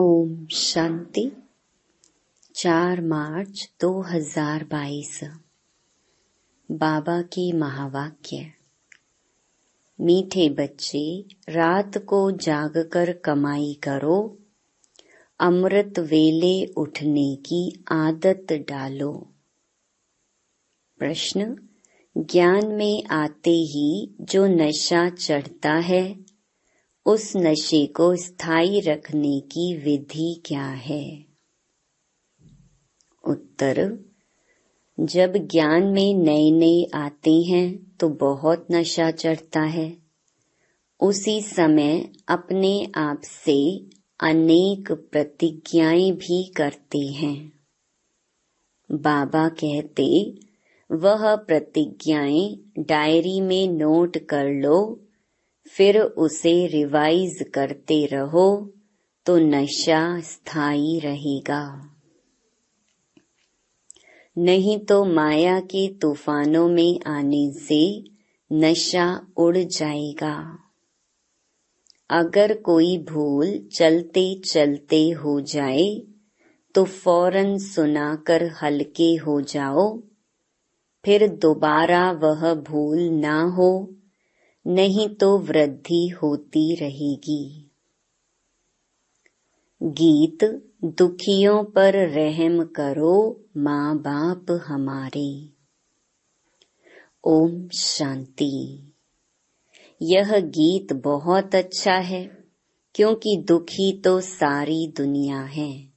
ओम शांति 4 मार्च 2022 बाबा के महावाक्य, मीठे बच्चे, रात को जागकर कमाई करो, अमृत वेले उठने की आदत डालो। प्रश्न, ज्ञान में आते ही जो नशा चढ़ता है उस नशे को स्थायी रखने की विधि क्या है? उत्तर, जब ज्ञान में नए नए आते हैं तो बहुत नशा चढ़ता है। उसी समय अपने आप से अनेक प्रतिज्ञाएँ भी करते हैं। बाबा कहते, वह प्रतिज्ञाएँ डायरी में नोट कर लो फिर उसे रिवाइज करते रहो तो नशा स्थायी रहेगा। नहीं तो माया के तूफानों में आने से नशा उड़ जाएगा। अगर कोई भूल चलते चलते हो जाए तो फ़ौरन सुनाकर हल्के हो जाओ, फिर दोबारा वह भूल ना हो नहीं तो वृद्धि होती रहेगी। गीत, दुखियों पर रहम करो माँ बाप हमारे। ओम शांति। यह गीत बहुत अच्छा है, क्योंकि दुखी तो सारी दुनिया है,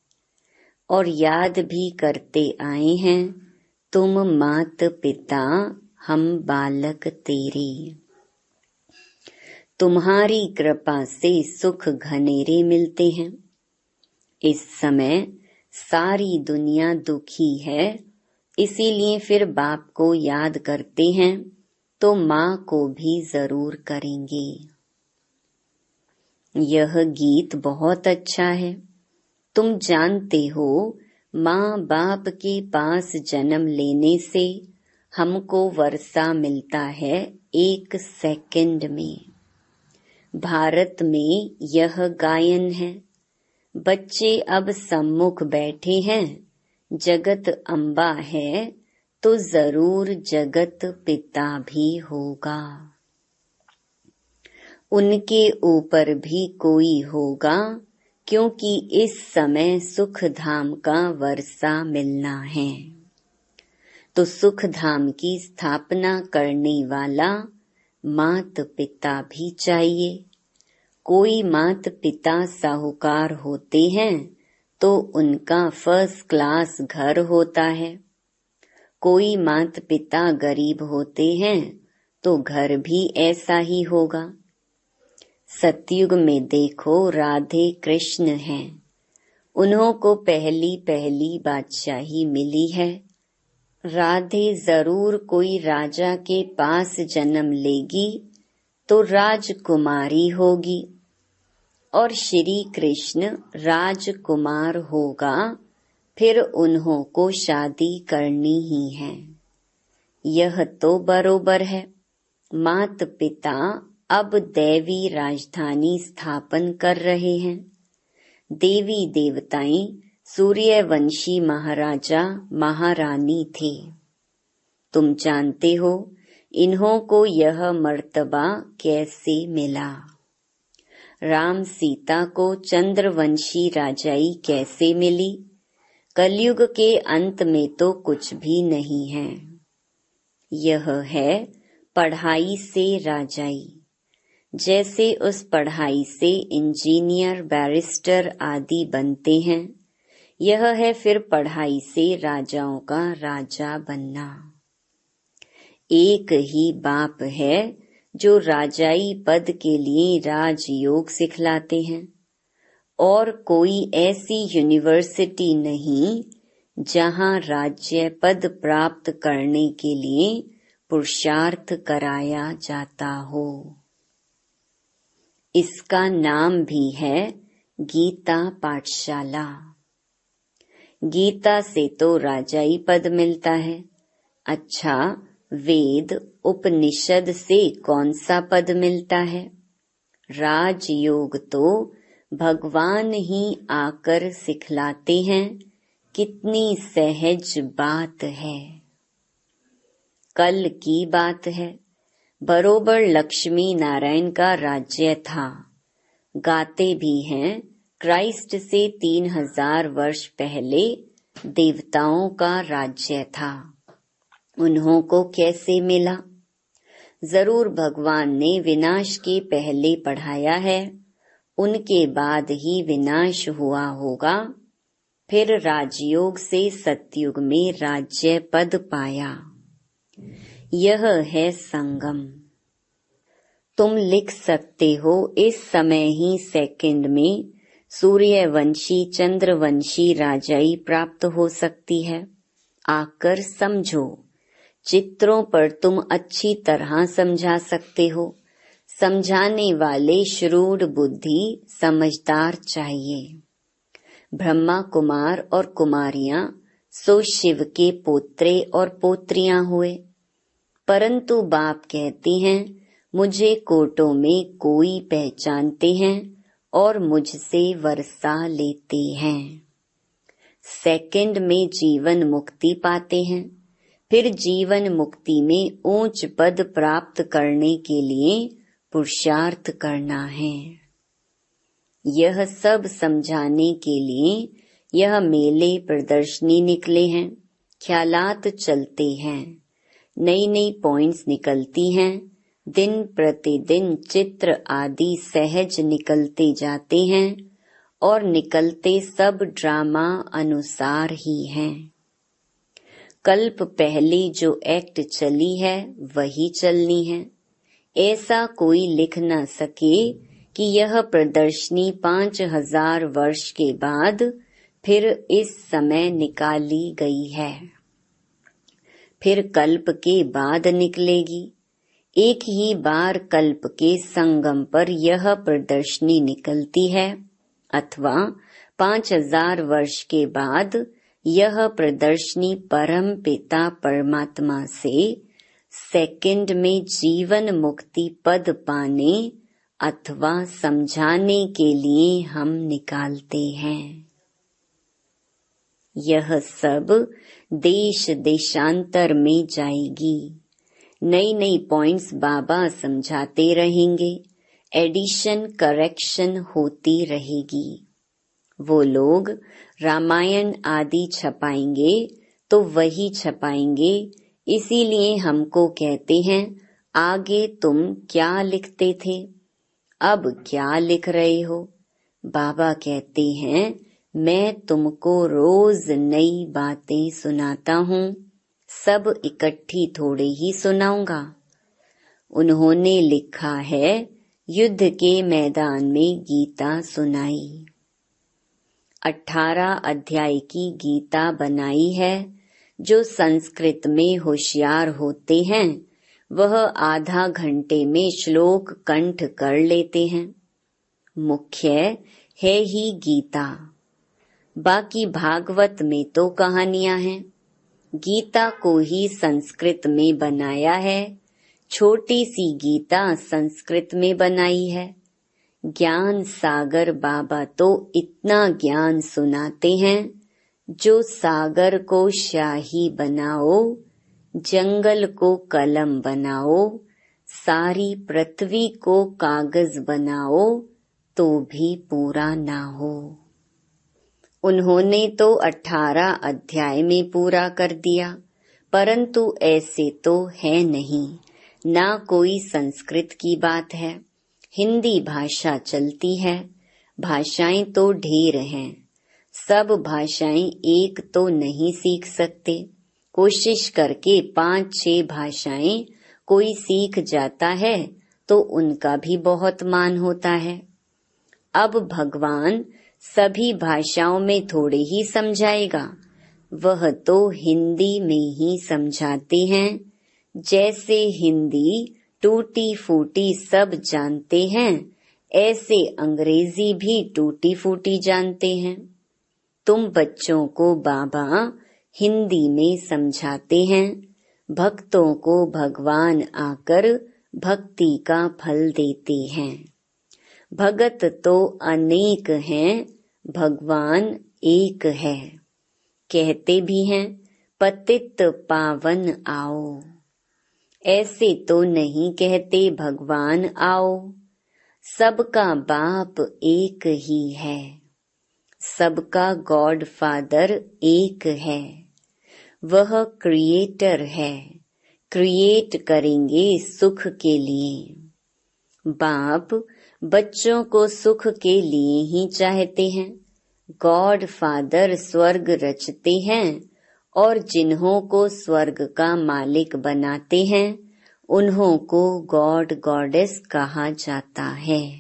और याद भी करते आए हैं, तुम मात पिता हम बालक तेरे। तुम्हारी कृपा से सुख घनेरे मिलते हैं। इस समय सारी दुनिया दुखी है, इसीलिए फिर बाप को याद करते हैं तो माँ को भी ज़रूर करेंगे। यह गीत बहुत अच्छा है। तुम जानते हो, माँ बाप के पास जन्म लेने से हमको वर्षा मिलता है एक सेकंड में। भारत में यह गायन है। बच्चे अब सम्मुख बैठे हैं। जगत अम्बा है तो ज़रूर जगत पिता भी होगा। उनके ऊपर भी कोई होगा, क्योंकि इस समय सुख धाम का वर्षा मिलना है। तो सुख धाम की स्थापना करने वाला मात पिता भी चाहिए। कोई मात पिता साहूकार होते हैं तो उनका फ़र्स्ट क्लास घर होता है। कोई मात पिता गरीब होते हैं तो घर भी ऐसा ही होगा। सतयुग में देखो राधे कृष्ण हैं। उन्हों को पहली पहली बादशाही मिली है। राधे ज़रूर कोई राजा के पास जन्म लेगी तो राजकुमारी होगी। और श्री कृष्ण राजकुमार होगा, फिर उन्हों को शादी करनी ही है। यह तो बरोबर है। मात पिता अब देवी राजधानी स्थापन कर रहे हैं। देवी देवताएँ सूर्यवंशी महाराजा महारानी थे। तुम जानते हो, इन्हों को यह मर्तबा कैसे मिला? राम सीता को चंद्रवंशी राजाई कैसे मिली? कलयुग के अंत में तो कुछ भी नहीं है। यह है पढ़ाई से राजाई। जैसे उस पढ़ाई से इंजीनियर बैरिस्टर आदि बनते हैं यह है फिर पढ़ाई से राजाओं का राजा बनना। एक ही बाप है जो राजाई पद के लिए राजयोग सिखलाते हैं। और कोई ऐसी यूनिवर्सिटी नहीं जहाँ राज्य पद प्राप्त करने के लिए पुरुषार्थ कराया जाता हो। इसका नाम भी है गीता पाठशाला। गीता से तो राजाई पद मिलता है। अच्छा वेद, उपनिषद से कौन सा पद मिलता है? राजयोग तो भगवान ही आकर सिखलाते हैं। कितनी सहज बात है। कल की बात है। बरोबर लक्ष्मी नारायण का राज्य था। गाते भी हैं क्राइस्ट से तीन हज़ार वर्ष पहले देवताओं का राज्य था। उन्हों को कैसे मिला? ज़रूर भगवान ने विनाश के पहले पढ़ाया है। उनके बाद ही विनाश हुआ होगा। फिर राजयोग से सतयुग में राज्य पद पाया। यह है संगम। तुम लिख सकते हो इस समय ही सेकंड में सूर्यवंशी चंद्रवंशी राजाई प्राप्त हो सकती है। आकर समझो, चित्रों पर तुम अच्छी तरह समझा सकते हो। समझाने वाले श्रूड बुद्धि समझदार चाहिए। ब्रह्मा कुमार और कुमारियाँ सो शिव के पोत्रे और पोत्रियाँ हुए। परंतु बाप कहते हैं, मुझे कोटों में कोई पहचानते हैं। और मुझसे वर्षा लेते हैं। सेकंड में जीवन मुक्ति पाते हैं। फिर जीवन मुक्ति में ऊंच पद प्राप्त करने के लिए पुरुषार्थ करना है। यह सब समझाने के लिए यह मेले प्रदर्शनी निकले हैं। ख्यालात चलते हैं। नई नई पॉइंट्स निकलती हैं। दिन प्रतिदिन चित्र आदि सहज निकलते जाते हैं और निकलते सब ड्रामा अनुसार ही हैं। कल्प पहले जो एक्ट चली है, वही चलनी है। ऐसा कोई लिख न सके कि यह प्रदर्शनी पाँच हज़ार वर्ष के बाद फिर इस समय निकाली गई है। फिर कल्प के बाद निकलेगी। एक ही बार कल्प के संगम पर यह प्रदर्शनी निकलती है, अथवा पाँच हज़ार वर्ष के बाद यह प्रदर्शनी परम पिता परमात्मा से सेकंड में जीवन मुक्ति पद पाने अथवा समझाने के लिए हम निकालते हैं। यह सब देश देशांतर में जाएगी। नई नई पॉइंट्स बाबा समझाते रहेंगे। एडिशन करेक्शन होती रहेगी। वो लोग रामायण आदि छपाएँगे तो वही छपाएँगे। इसीलिए हमको कहते हैं, आगे तुम क्या लिखते थे? अब क्या लिख रहे हो? बाबा कहते हैं, मैं तुमको रोज नई बातें सुनाता हूँ। सब इकट्ठी थोड़े ही सुनाऊँगा। उन्होंने लिखा है, युद्ध के मैदान में गीता सुनाई। अठारह अध्याय की गीता बनाई है, जो संस्कृत में होशियार होते हैं, वह आधा घंटे में श्लोक कंठ कर लेते हैं। मुख्य है ही गीता। बाकी भागवत में तो कहानियाँ हैं। गीता को ही संस्कृत में बनाया है। छोटी सी गीता संस्कृत में बनाई है। ज्ञान सागर बाबा तो इतना ज्ञान सुनाते हैं, जो सागर को शाही बनाओ, जंगल को कलम बनाओ, सारी पृथ्वी को कागज़ बनाओ तो भी पूरा ना हो। उन्होंने तो अठारह अध्याय में पूरा कर दिया, परंतु ऐसे तो है नहीं। ना कोई संस्कृत की बात है, हिंदी भाषा चलती है, भाषाएँ तो ढेर हैं। सब भाषाएँ एक तो नहीं सीख सकते। कोशिश करके पाँच छह भाषाएँ कोई सीख जाता है तो उनका भी बहुत मान होता है। अब भगवान सभी भाषाओं में थोड़े ही समझाएगा। वह तो हिंदी में ही समझाते हैं। जैसे हिंदी टूटी फूटी सब जानते हैं, ऐसे अंग्रेज़ी भी टूटी फूटी जानते हैं। तुम बच्चों को बाबा हिंदी में समझाते हैं। भक्तों को भगवान आकर भक्ति का फल देते हैं। भगत तो अनेक हैं, भगवान एक है। कहते भी हैं, पतित पावन आओ। ऐसे तो नहीं कहते भगवान आओ। सबका बाप एक ही है। सबका गॉड फादर एक है। वह क्रिएटर है। क्रिएट करेंगे सुख के लिए। बाप बच्चों को सुख के लिए ही चाहते हैं। गॉड फादर स्वर्ग रचते हैं और जिन्हों को स्वर्ग का मालिक बनाते हैं, उन्हों को गॉड गॉडेस कहा जाता है।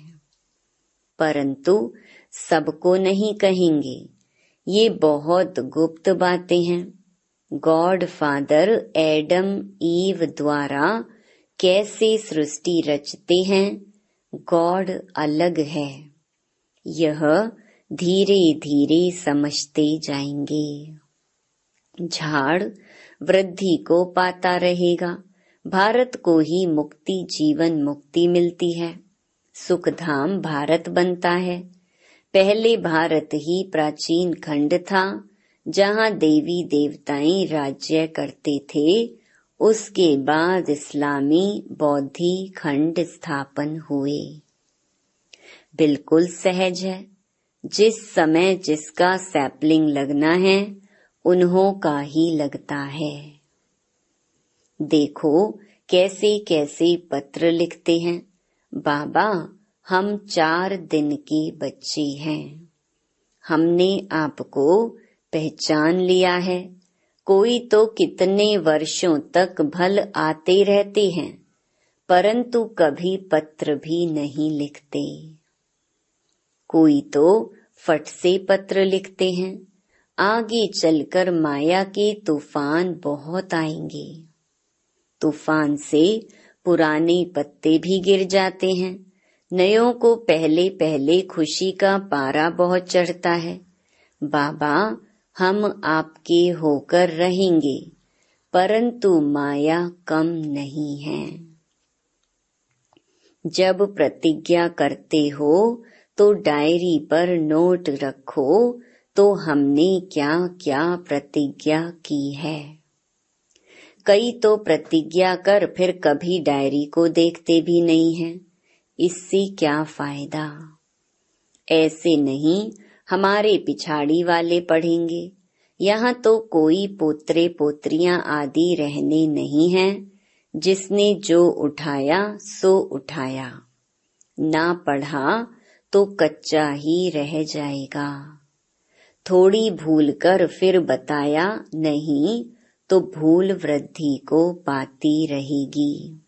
परंतु सबको नहीं कहेंगे। ये बहुत गुप्त बातें हैं। गॉड फादर एडम ईव द्वारा कैसे सृष्टि रचते हैं गॉड अलग है। यह धीरे धीरे समझते जाएँगे। झाड़ वृद्धि को पाता रहेगा। भारत को ही मुक्ति, जीवन मुक्ति मिलती है। सुखधाम भारत बनता है। पहले भारत ही प्राचीन खंड था, जहाँ देवी देवताएँ राज्य करते थे। उसके बाद इस्लामी बौद्धि खंड स्थापन हुए। बिल्कुल सहज है। जिस समय जिसका सैपलिंग लगना है, उन्हों का ही लगता है। देखो कैसे कैसे पत्र लिखते हैं। बाबा, हम चार दिन के बच्चे हैं। हमने आपको पहचान लिया है। कोई तो कितने वर्षों तक भल आते रहते हैं, परंतु कभी पत्र भी नहीं लिखते। कोई तो फट से पत्र लिखते हैं, आगे चलकर माया के तूफ़ान बहुत आएँगे। तूफ़ान से पुराने पत्ते भी गिर जाते हैं, नयों को पहले पहले खुशी का पारा बहुत चढ़ता है। बाबा हम आपके होकर रहेंगे, परंतु माया कम नहीं है। जब प्रतिज्ञा करते हो तो डायरी पर नोट रखो तो हमने क्या क्या प्रतिज्ञा की है। कई तो प्रतिज्ञा कर फिर कभी डायरी को देखते भी नहीं है। इससे क्या फ़ायदा? ऐसे नहीं हमारे पिछाड़ी वाले पढ़ेंगे। यहाँ तो कोई पोत्रे पोत्रियाँ आदि रहने नहीं हैं। जिसने जो उठाया, सो उठाया। ना पढ़ा तो कच्चा ही रह जाएगा। थोड़ी भूल कर फिर बताया, नहीं तो भूल वृद्धि को पाती रहेगी।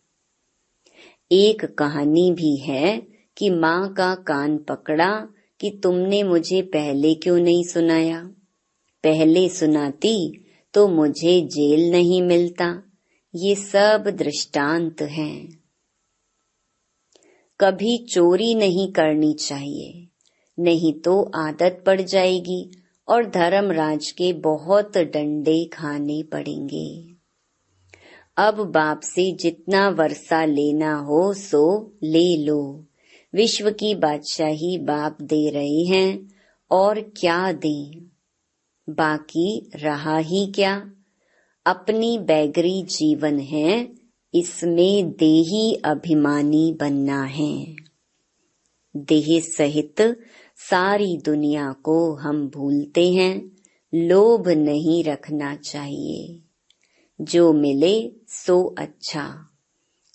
एक कहानी भी है कि माँ का कान पकड़ा कि तुमने मुझे पहले क्यों नहीं सुनाया? पहले सुनाती तो मुझे जेल नहीं मिलता। ये सब दृष्टांत हैं। कभी चोरी नहीं करनी चाहिए, नहीं तो आदत पड़ जाएगी और धर्मराज के बहुत डंडे खाने पड़ेंगे। अब बाप से जितना वर्षा लेना हो सो ले लो। विश्व की बादशाही बाप दे रहे हैं, और क्या दें? बाकी रहा ही क्या? अपनी बैगरी जीवन है, इसमें देही अभिमानी बनना है। देह सहित सारी दुनिया को हम भूलते हैं, लोभ नहीं रखना चाहिए। जो मिले सो अच्छा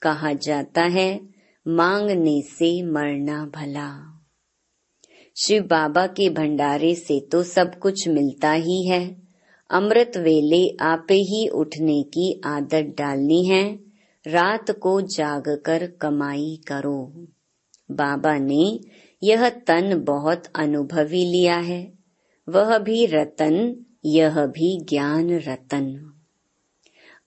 कहा जाता है मांगने से मरना भला। शिव बाबा के भंडारे से तो सब कुछ मिलता ही है। अमृत वेले आपे ही उठने की आदत डालनी है। रात को जाग कर कमाई करो। बाबा ने यह तन बहुत अनुभवी लिया है। वह भी रतन, यह भी ज्ञान रतन।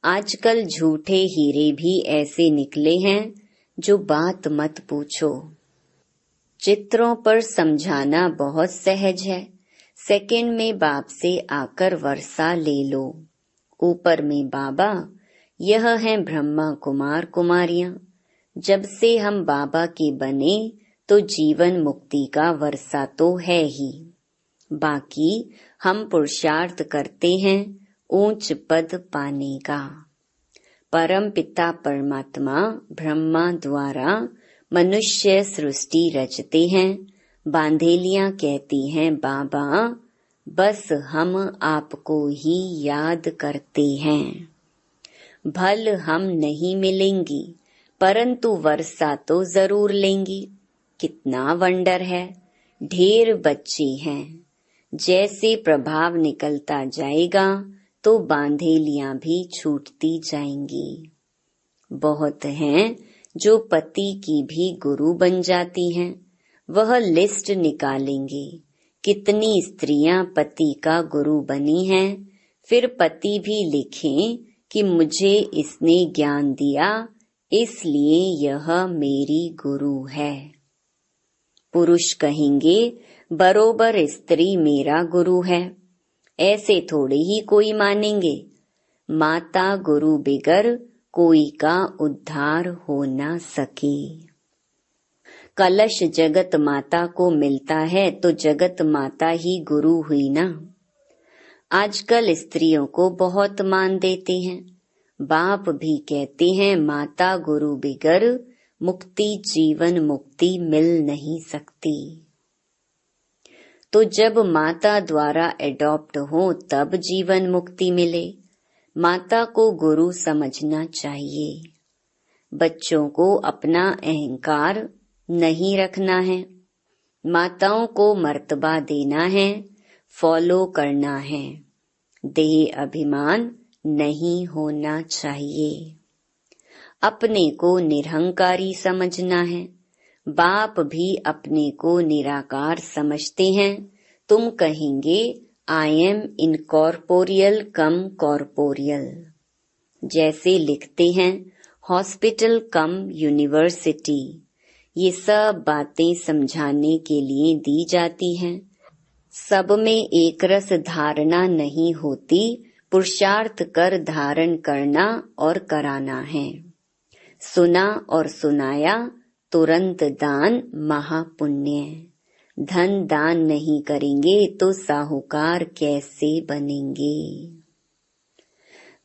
आजकल झूठे हीरे भी ऐसे निकले हैं जो बात मत पूछो। चित्रों पर समझाना बहुत सहज है। सेकंड में बाप से आकर वर्षा ले लो। ऊपर में बाबा, यह है ब्रह्मा कुमार कुमारियाँ। जब से हम बाबा के बने तो जीवन मुक्ति का वर्षा तो है ही। बाकी हम पुरुषार्थ करते हैं ऊंच पद पाने का। परम पिता परमात्मा ब्रह्मा द्वारा मनुष्य सृष्टि रचते हैं, बांधेलियाँ कहती हैं, बाबा, बस हम आपको ही याद करते हैं। भल हम नहीं मिलेंगी, परंतु वर्षा तो ज़रूर लेंगी। कितना वंडर है, ढेर बच्चे हैं। जैसे प्रभाव निकलता जाएगा तो बांधेलियाँ भी छूटती जाएँगी। बहुत हैं जो पति की भी गुरु बन जाती हैं। वह लिस्ट निकालेंगे, कितनी स्त्रियाँ पति का गुरु बनी हैं। फिर पति भी लिखें कि मुझे इसने ज्ञान दिया, इसलिए यह मेरी गुरु है। पुरुष कहेंगे, बरोबर स्त्री मेरा गुरु है। ऐसे थोड़े ही कोई मानेंगे। माता गुरु बिगर कोई का उद्धार हो न सके। कलश जगत माता को मिलता है तो जगत माता ही गुरु हुई ना। आजकल स्त्रियों को बहुत मान देते हैं। बाप भी कहते हैं, माता गुरु बिगर मुक्ति जीवन मुक्ति मिल नहीं सकती। तो जब माता द्वारा एडॉप्ट हो, तब जीवन मुक्ति मिले। माता को गुरु समझना चाहिए। बच्चों को अपना अहंकार नहीं रखना है। माताओं को मर्तबा देना है फॉलो करना है। देह अभिमान नहीं होना चाहिए। अपने को निरहंकारी समझना है। बाप भी अपने को निराकार समझते हैं। तुम कहेंगे I am incorporeal come corporeal जैसे लिखते हैं हॉस्पिटल कम यूनिवर्सिटी ये सब बातें समझाने के लिए दी जाती हैं। सब में एक रस धारणा नहीं होती, पुरुषार्थ कर धारण करना और कराना है। सुना और सुनाया तुरंत दान महापुण्य धन दान नहीं करेंगे तो साहूकार कैसे बनेंगे?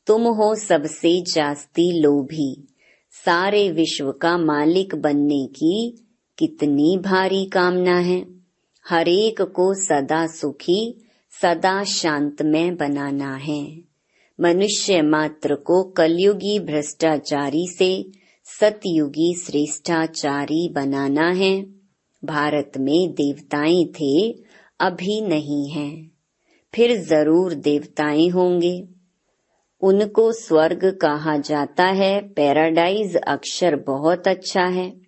तुम हो सबसे जास्ती लोभी। सारे विश्व का मालिक बनने की कितनी भारी कामना है। हरेक को सदा सुखी, सदा शांत में बनाना है। मनुष्य मात्र को कलयुगी भ्रष्टाचारी से सतयुगी श्रेष्ठाचारी बनाना है। भारत में देवताएँ थे, अभी नहीं हैं। फिर ज़रूर देवताएँ होंगे। उनको स्वर्ग कहा जाता है। पैराडाइज अक्षर बहुत अच्छा है।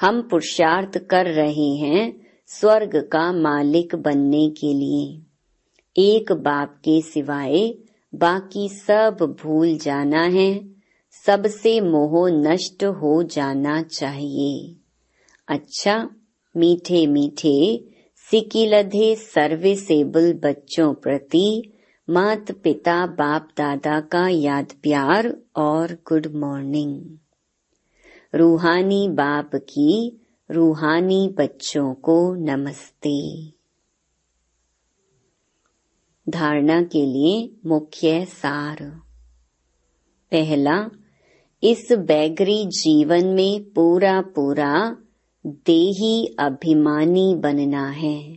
हम पुरुषार्थ कर रहे हैं स्वर्ग का मालिक बनने के लिए। एक बाप के सिवाय बाकी सब भूल जाना है। सबसे मोह नष्ट हो जाना चाहिए। अच्छा मीठे मीठे, सिकिलधे सर्विसेबल बच्चों प्रति मात पिता बाप दादा का याद प्यार और गुड मॉर्निंग। रूहानी बाप की रूहानी बच्चों को नमस्ते। धारणा के लिए मुख्य सार। पहला इस बैगरी जीवन में पूरा पूरा देही अभिमानी बनना है।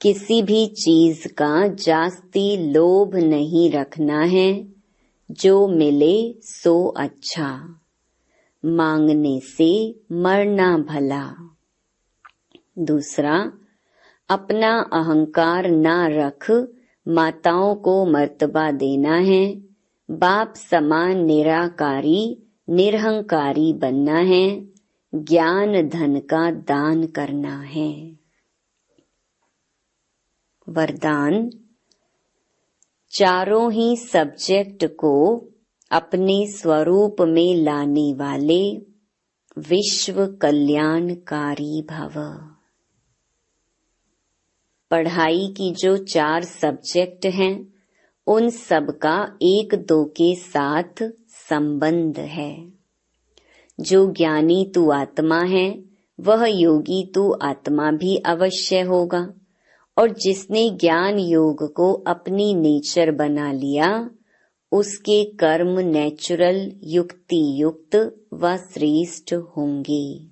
किसी भी चीज़ का जास्ती लोभ नहीं रखना है। जो मिले सो अच्छा। मांगने से मरना भला। दूसरा, अपना अहंकार ना रख, माताओं को मर्तबा देना है। बाप समान निराकारी, निरहंकारी बनना है, ज्ञान धन का दान करना है। वरदान, चारों ही सब्जेक्ट को अपने स्वरूप में लाने वाले विश्व कल्याणकारी भव। पढ़ाई की जो चार सब्जेक्ट हैं उन सब का एक दो के साथ संबंध है। जो ज्ञानी तू आत्मा है, वह योगी तू आत्मा भी अवश्य होगा। और जिसने ज्ञान योग को अपनी नेचर बना लिया, उसके कर्म नेचुरल युक्ति युक्त व श्रेष्ठ होंगे।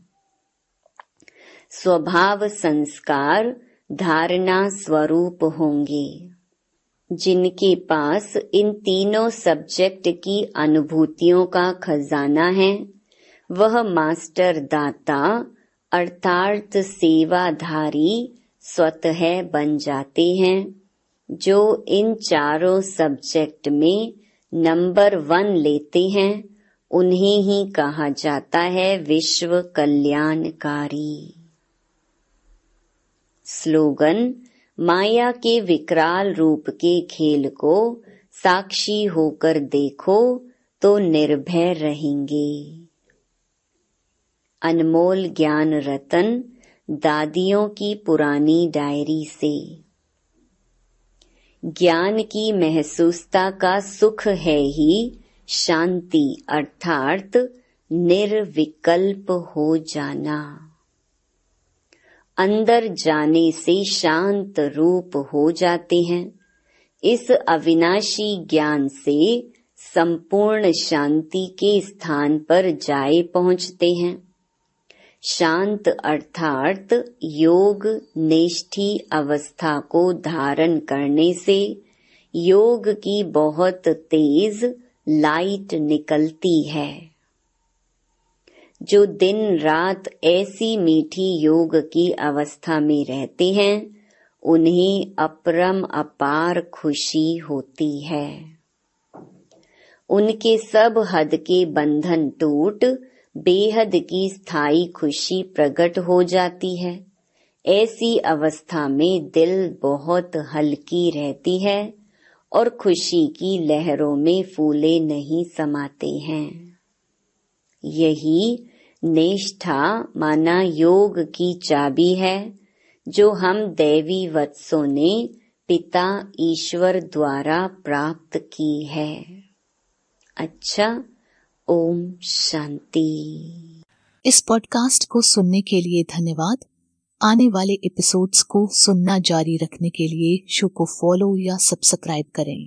स्वभाव संस्कार धारणा स्वरूप होंगे। जिनके पास इन तीनों सब्जेक्ट की अनुभूतियों का खजाना है, वह मास्टर दाता अर्थात सेवाधारी स्वतः बन जाते हैं, जो इन चारों सब्जेक्ट में नंबर वन लेते हैं। उन्हें ही कहा जाता है विश्व कल्याणकारी। स्लोगन माया के विकराल रूप के खेल को साक्षी होकर देखो तो निर्भय रहेंगे। अनमोल ज्ञान रतन, दादियों की पुरानी डायरी से। ज्ञान की महसूसता का सुख है ही शांति, अर्थात निर्विकल्प हो जाना। अंदर जाने से शांत रूप हो जाते हैं। इस अविनाशी ज्ञान से संपूर्ण शांति के स्थान पर जाए पहुँचते हैं। शांत अर्थात योग निष्ठी अवस्था को धारण करने से योग की बहुत तेज लाइट निकलती है। जो दिन रात ऐसी मीठी योग की अवस्था में रहते हैं, उन्हें अपरम अपार खुशी होती है। उनके सब हद के बंधन टूट, बेहद की स्थायी खुशी प्रकट हो जाती है। ऐसी अवस्था में दिल बहुत हल्की रहती है और खुशी की लहरों में फूले नहीं समाते हैं। यही निष्ठा माना योग की चाबी है, जो हम देवी वत्सों ने पिता ईश्वर द्वारा प्राप्त की है। अच्छा ओम शांति। इस पॉडकास्ट को सुनने के लिए धन्यवाद। आने वाले एपिसोड्स को सुनना जारी रखने के लिए शो को फॉलो या सब्सक्राइब करें।